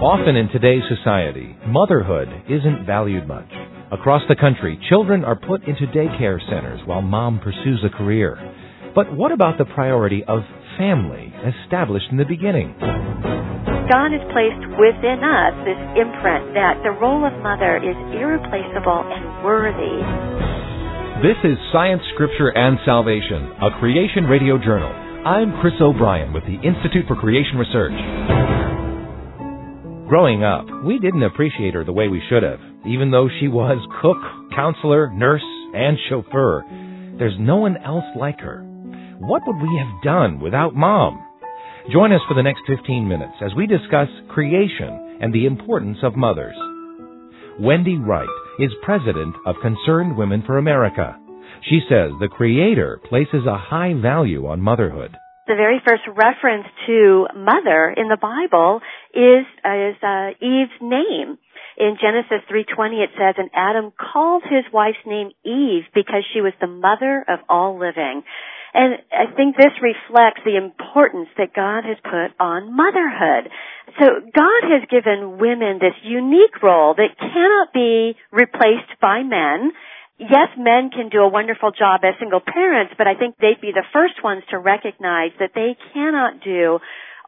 Often in today's society, motherhood isn't valued much. Across the country, children are put into daycare centers while mom pursues a career. But what about the priority of family established in the beginning? God has placed within us this imprint that the role of mother is irreplaceable and worthy. This is Science, Scripture, and Salvation, a Creation Radio Journal. I'm Chris O'Brien with the Institute for Creation Research. Growing up, we didn't appreciate her the way we should have. Even though she was cook, counselor, nurse, and chauffeur, there's no one else like her. What would we have done without mom? Join us for the next 15 minutes as we discuss creation and the importance of mothers. Wendy Wright is president of Concerned Women for America. She says the Creator places a high value on motherhood. The very first reference to mother in the Bible is, is uh, Eve's name. In Genesis 3:20 it says, "And Adam called his wife's name Eve because she was the mother of all living." And I think this reflects the importance that God has put on motherhood. So God has given women this unique role that cannot be replaced by men. Yes, men can do a wonderful job as single parents, but I think they'd be the first ones to recognize that they cannot do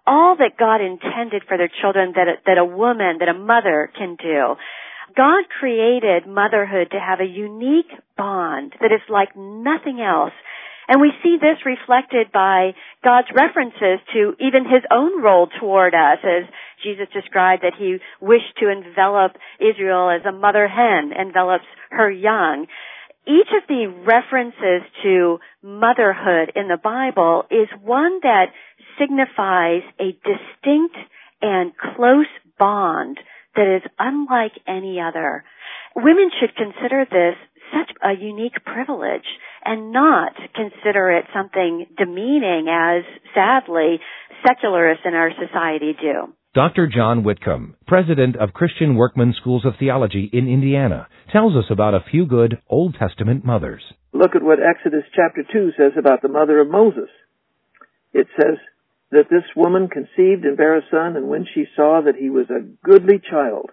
all that God intended for their children that a, that a woman, that a mother can do. God created motherhood to have a unique bond that is like nothing else and we see this reflected by God's references to even his own role toward us as Jesus described that he wished to envelop Israel as a mother hen envelops her young. Each of the references to motherhood in the Bible is one that signifies a distinct and close bond that is unlike any other. Women should consider this such a unique privilege and not consider it something demeaning as sadly secularists in our society do. Dr. John Whitcomb, president of Christian Workman Schools of Theology in Indiana, tells us about a few good Old Testament mothers. Look at what Exodus chapter 2 says about the mother of Moses. It says that this woman conceived and bare a son, and when she saw that he was a goodly child,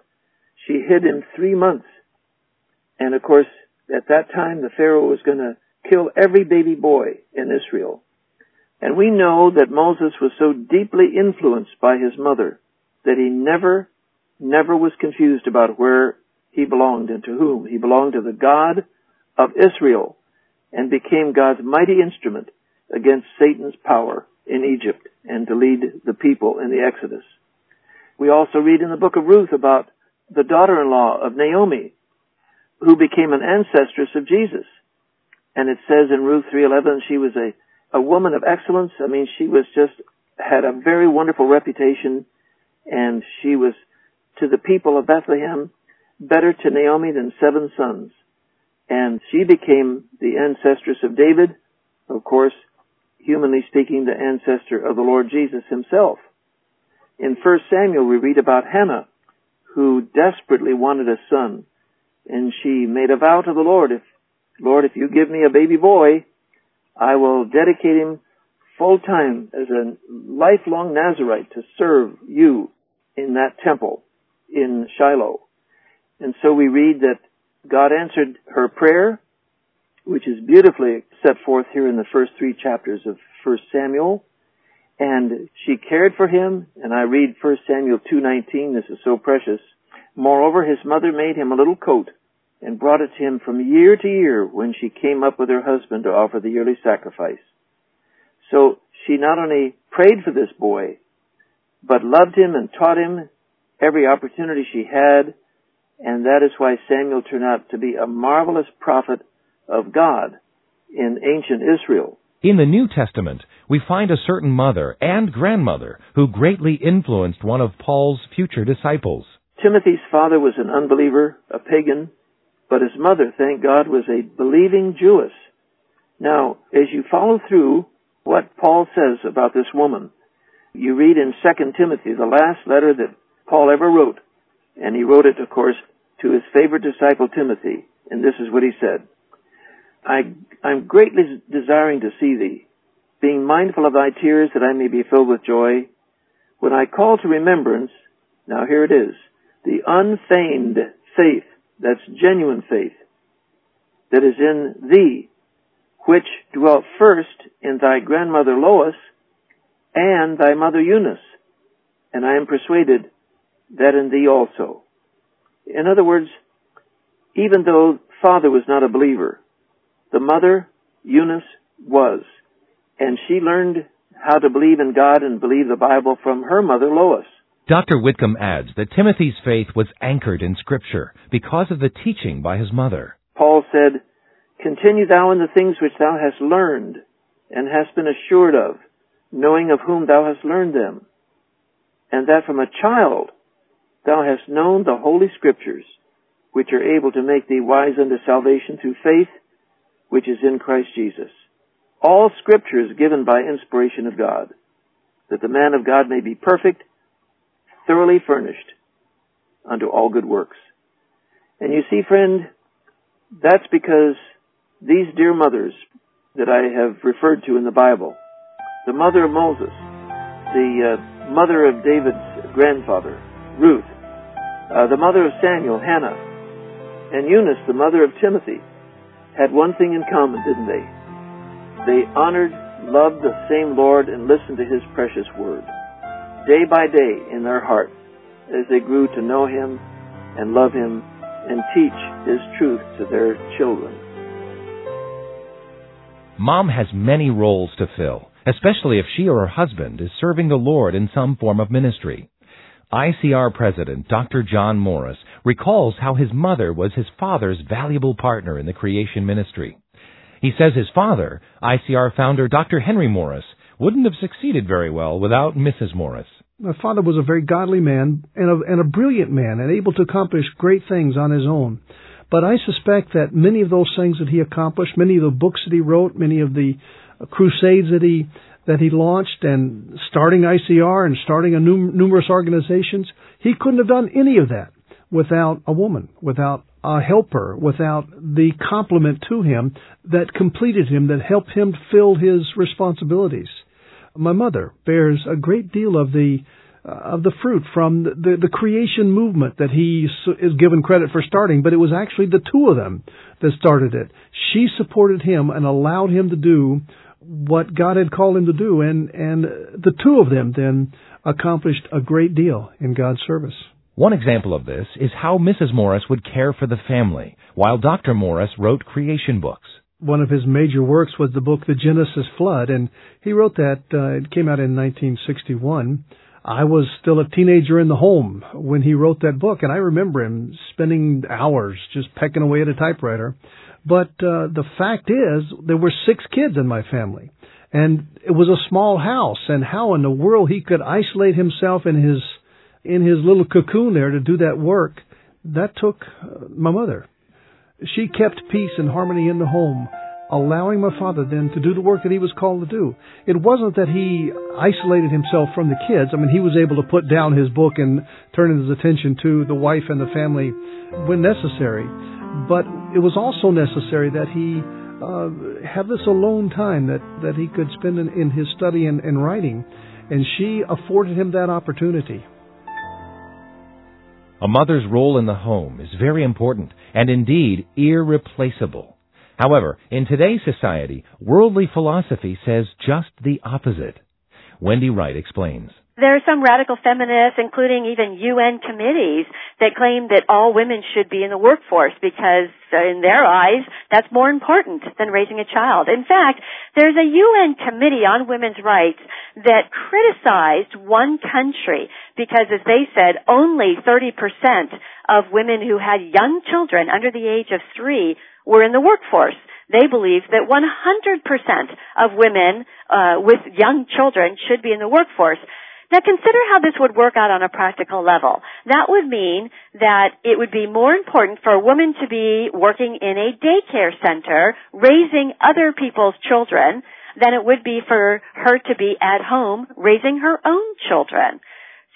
she hid him three months. And of course, at that time, the Pharaoh was going to kill every baby boy in Israel. And we know that Moses was so deeply influenced by his mother that he never, never was confused about where he belonged and to whom. He belonged to the God of Israel and became God's mighty instrument against Satan's power in Egypt and to lead the people in the Exodus. We also read in the book of Ruth about the daughter-in-law of Naomi who became an ancestress of Jesus. And it says in Ruth 3:11 she was a a woman of excellence. I mean, she was just had a very wonderful reputation and she was to the people of Bethlehem better to Naomi than seven sons. And she became the ancestress of David, of course, humanly speaking, the ancestor of the Lord Jesus himself. In 1 Samuel, we read about Hannah, who desperately wanted a son and she made a vow to the Lord, if, Lord, if you give me a baby boy, I will dedicate him full time as a lifelong Nazarite to serve you in that temple in Shiloh. And so we read that God answered her prayer, which is beautifully set forth here in the first three chapters of 1 Samuel. And she cared for him, and I read 1 Samuel 2.19, this is so precious. Moreover, his mother made him a little coat and brought it to him from year to year when she came up with her husband to offer the yearly sacrifice. So she not only prayed for this boy, but loved him and taught him every opportunity she had, and that is why Samuel turned out to be a marvelous prophet of God in ancient Israel. In the New Testament, we find a certain mother and grandmother who greatly influenced one of Paul's future disciples. Timothy's father was an unbeliever, a pagan, but his mother, thank God, was a believing Jewess. Now, as you follow through what Paul says about this woman, you read in 2 Timothy, the last letter that Paul ever wrote, and he wrote it, of course, to his favorite disciple Timothy, and this is what he said. I, I'm greatly desiring to see thee, being mindful of thy tears that I may be filled with joy. When I call to remembrance Now here it is. The unfeigned faith, that's genuine faith, that is in thee, which dwelt first in thy grandmother Lois and thy mother Eunice, and I am persuaded that in thee also. In other words, even though father was not a believer, the mother, Eunice, was, and she learned how to believe in God and believe the Bible from her mother Lois. Dr. Whitcomb adds that Timothy's faith was anchored in Scripture because of the teaching by his mother. Paul said, Continue thou in the things which thou hast learned and hast been assured of, knowing of whom thou hast learned them, and that from a child thou hast known the holy scriptures, which are able to make thee wise unto salvation through faith, which is in Christ Jesus. All scripture is given by inspiration of God, that the man of God may be perfect, thoroughly furnished unto all good works. And you see, friend, that's because these dear mothers that I have referred to in the Bible, the mother of Moses, the uh, mother of David's grandfather, Ruth, uh, the mother of Samuel, Hannah, and Eunice, the mother of Timothy, had one thing in common, didn't they? They honored, loved the same Lord, and listened to His precious word, day by day in their heart, as they grew to know Him and love Him and teach His truth to their children. Mom has many roles to fill, especially if she or her husband is serving the Lord in some form of ministry. ICR President Dr. John Morris recalls how his mother was his father's valuable partner in the creation ministry. He says his father, ICR founder Dr. Henry Morris, wouldn't have succeeded very well without Mrs. Morris. My father was a very godly man and a, and a brilliant man and able to accomplish great things on his own. But I suspect that many of those things that he accomplished, many of the books that he wrote, many of the crusades that he that he launched and starting ICR and starting a num- numerous organizations, he couldn't have done any of that without a woman, without a helper, without the complement to him that completed him, that helped him fill his responsibilities. My mother bears a great deal of the uh, of the fruit from the, the, the creation movement that he is given credit for starting, but it was actually the two of them that started it. She supported him and allowed him to do what God had called him to do, and and the two of them then accomplished a great deal in God's service. One example of this is how Mrs. Morris would care for the family, while Dr. Morris wrote creation books. One of his major works was the book The Genesis Flood, and he wrote that. Uh, it came out in 1961. I was still a teenager in the home when he wrote that book, and I remember him spending hours just pecking away at a typewriter. But uh, the fact is, there were six kids in my family, and it was a small house. And how in the world he could isolate himself in his in his little cocoon there to do that work? That took uh, my mother. She kept peace and harmony in the home, allowing my father then to do the work that he was called to do. It wasn't that he isolated himself from the kids. I mean, he was able to put down his book and turn his attention to the wife and the family when necessary. But it was also necessary that he uh, have this alone time that, that he could spend in, in his study and, and writing. And she afforded him that opportunity. A mother's role in the home is very important and indeed irreplaceable. However, in today's society, worldly philosophy says just the opposite. Wendy Wright explains. There are some radical feminists, including even UN committees, that claim that all women should be in the workforce because, uh, in their eyes, that's more important than raising a child. In fact, there's a UN committee on women's rights that criticized one country because, as they said, only 30% of women who had young children under the age of three were in the workforce. They believe that 100% of women uh, with young children should be in the workforce. Now consider how this would work out on a practical level. That would mean that it would be more important for a woman to be working in a daycare center, raising other people's children, than it would be for her to be at home raising her own children.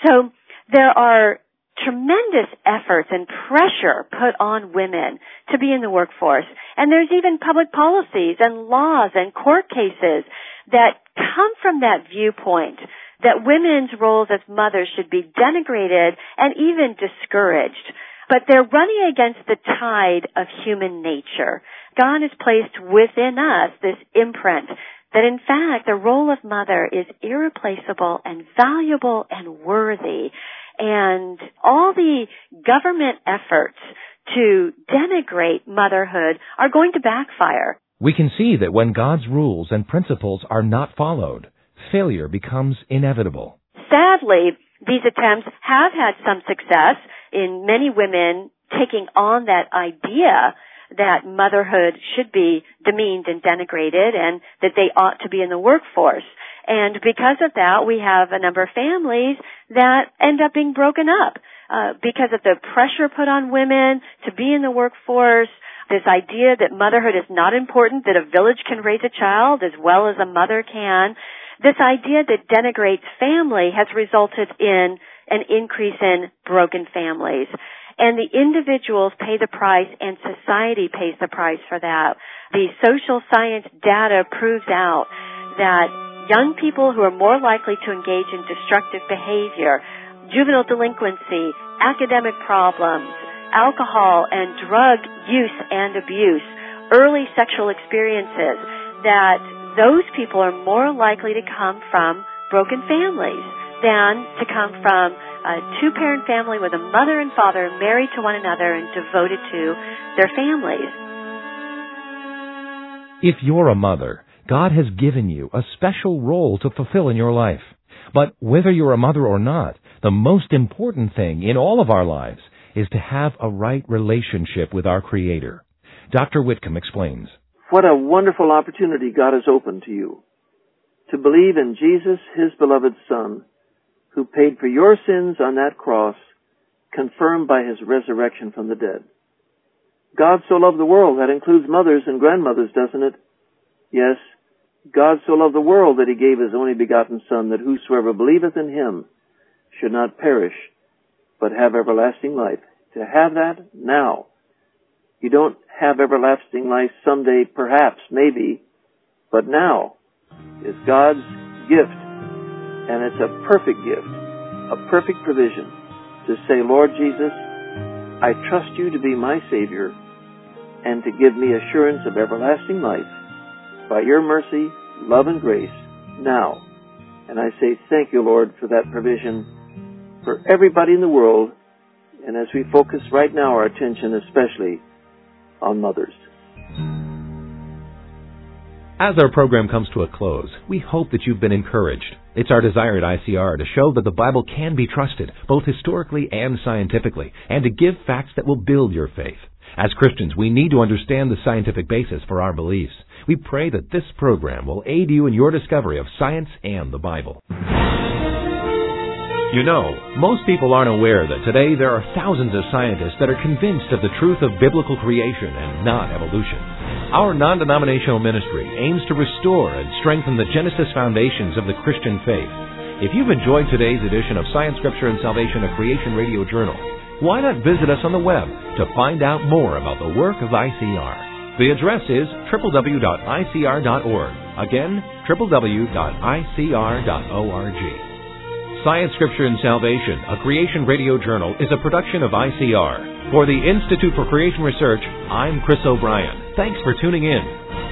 So there are tremendous efforts and pressure put on women to be in the workforce. And there's even public policies and laws and court cases that come from that viewpoint that women's roles as mothers should be denigrated and even discouraged. But they're running against the tide of human nature. God has placed within us this imprint that in fact the role of mother is irreplaceable and valuable and worthy. And all the government efforts to denigrate motherhood are going to backfire. We can see that when God's rules and principles are not followed, failure becomes inevitable. Sadly, these attempts have had some success in many women taking on that idea that motherhood should be demeaned and denigrated and that they ought to be in the workforce. And because of that, we have a number of families that end up being broken up uh, because of the pressure put on women to be in the workforce, this idea that motherhood is not important, that a village can raise a child as well as a mother can. This idea that denigrates family has resulted in an increase in broken families. And the individuals pay the price and society pays the price for that. The social science data proves out that young people who are more likely to engage in destructive behavior, juvenile delinquency, academic problems, alcohol and drug use and abuse, early sexual experiences, that those people are more likely to come from broken families than to come from a two parent family with a mother and father married to one another and devoted to their families. If you're a mother, God has given you a special role to fulfill in your life. But whether you're a mother or not, the most important thing in all of our lives is to have a right relationship with our Creator. Dr. Whitcomb explains. What a wonderful opportunity God has opened to you. To believe in Jesus, His beloved Son, who paid for your sins on that cross, confirmed by his resurrection from the dead. God so loved the world, that includes mothers and grandmothers, doesn't it? Yes, God so loved the world that he gave his only begotten Son, that whosoever believeth in him should not perish, but have everlasting life. To have that now. You don't have everlasting life someday, perhaps, maybe, but now is God's gift and it's a perfect gift, a perfect provision to say, Lord Jesus, I trust you to be my Savior and to give me assurance of everlasting life by your mercy, love, and grace now. And I say thank you, Lord, for that provision for everybody in the world. And as we focus right now our attention especially on mothers. As our program comes to a close, we hope that you've been encouraged. It's our desire at ICR to show that the Bible can be trusted, both historically and scientifically, and to give facts that will build your faith. As Christians, we need to understand the scientific basis for our beliefs. We pray that this program will aid you in your discovery of science and the Bible. You know, most people aren't aware that today there are thousands of scientists that are convinced of the truth of biblical creation and not evolution. Our non denominational ministry aims to restore and strengthen the Genesis foundations of the Christian faith. If you've enjoyed today's edition of Science, Scripture, and Salvation, a Creation Radio Journal, why not visit us on the web to find out more about the work of ICR? The address is www.icr.org. Again, www.icr.org. Science, Scripture, and Salvation, a Creation Radio Journal, is a production of ICR. For the Institute for Creation Research, I'm Chris O'Brien. Thanks for tuning in.